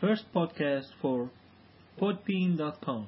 first podcast for Podbean.com.